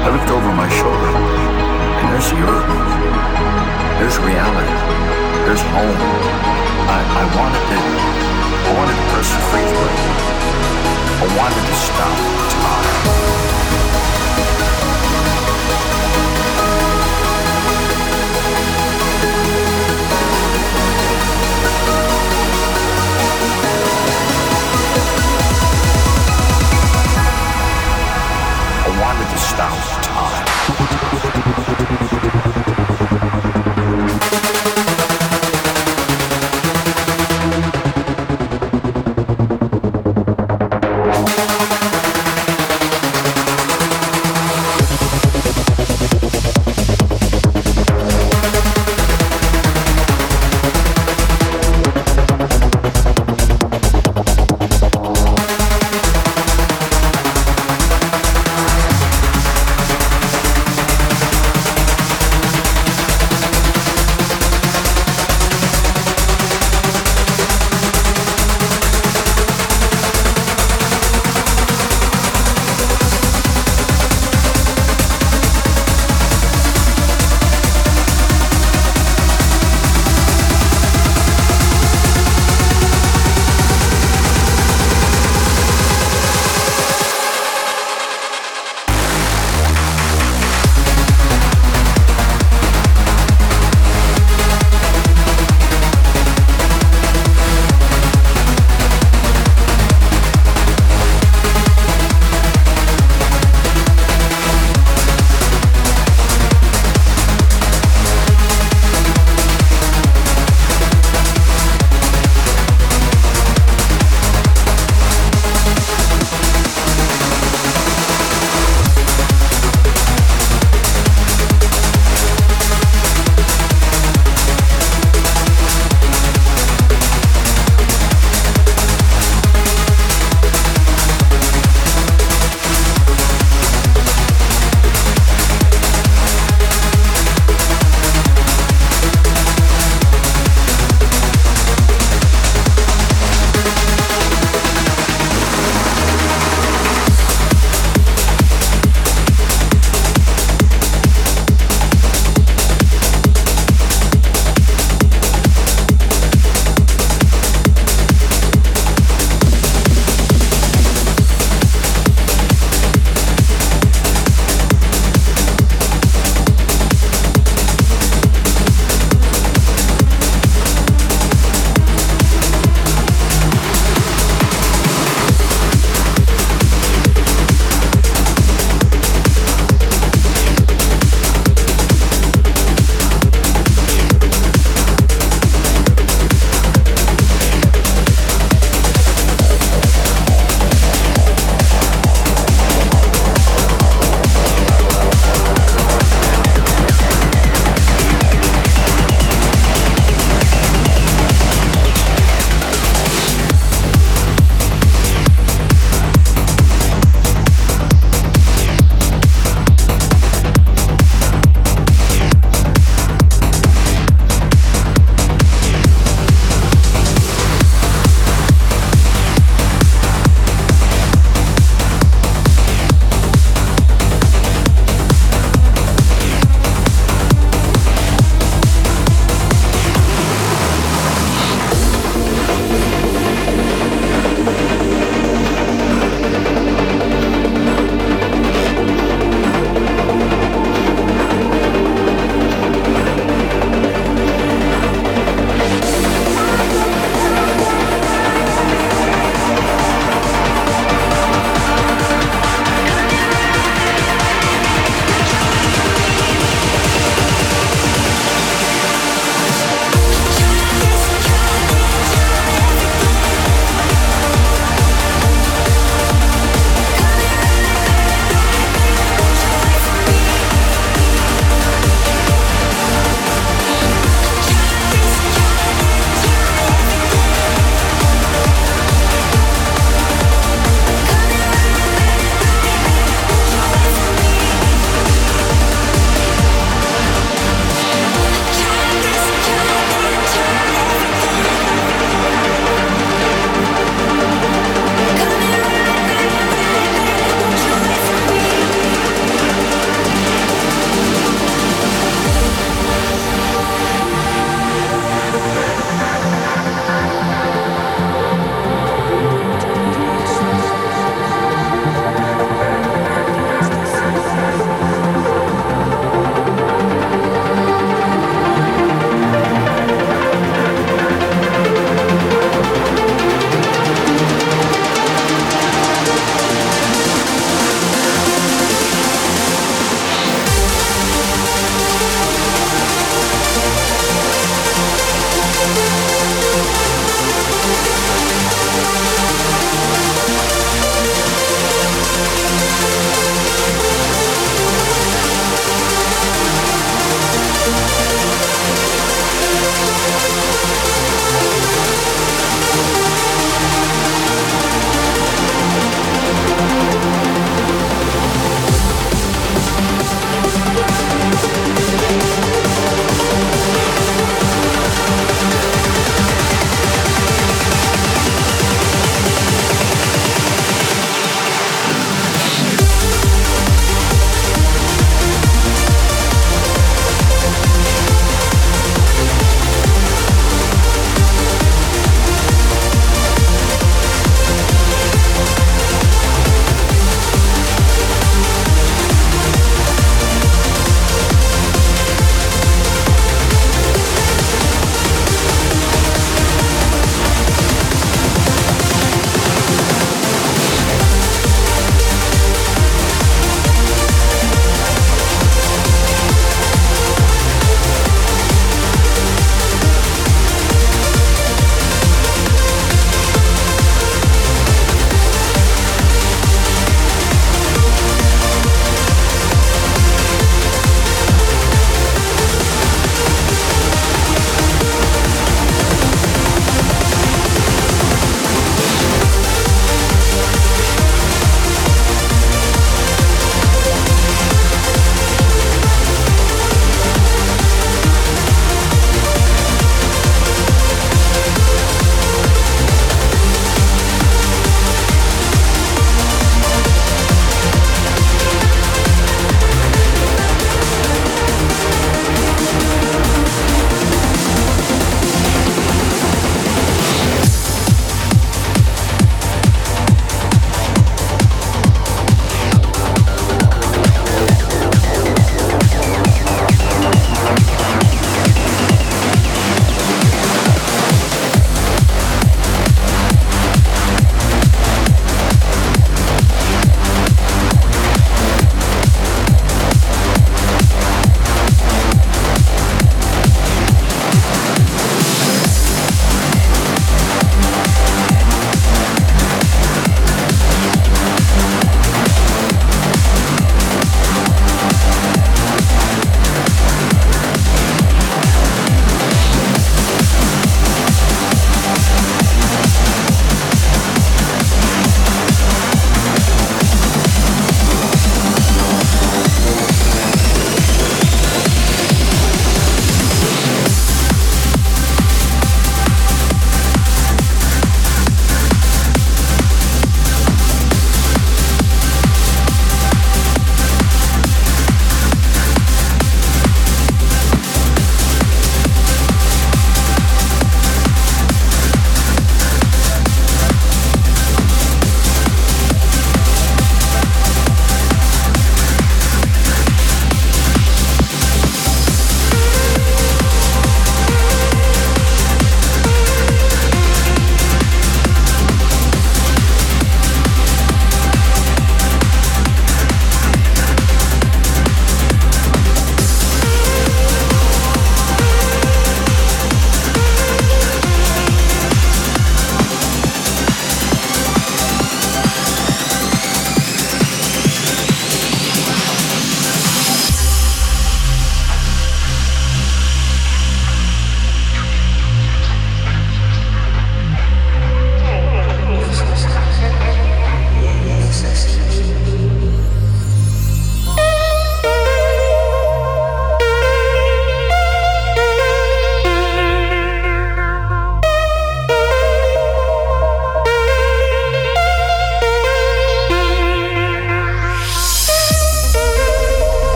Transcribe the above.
I looked over my shoulder, and there's the earth. There's reality. There's home. I, I wanted to, I wanted to press the freeze button. I wanted to stop time. thousand times.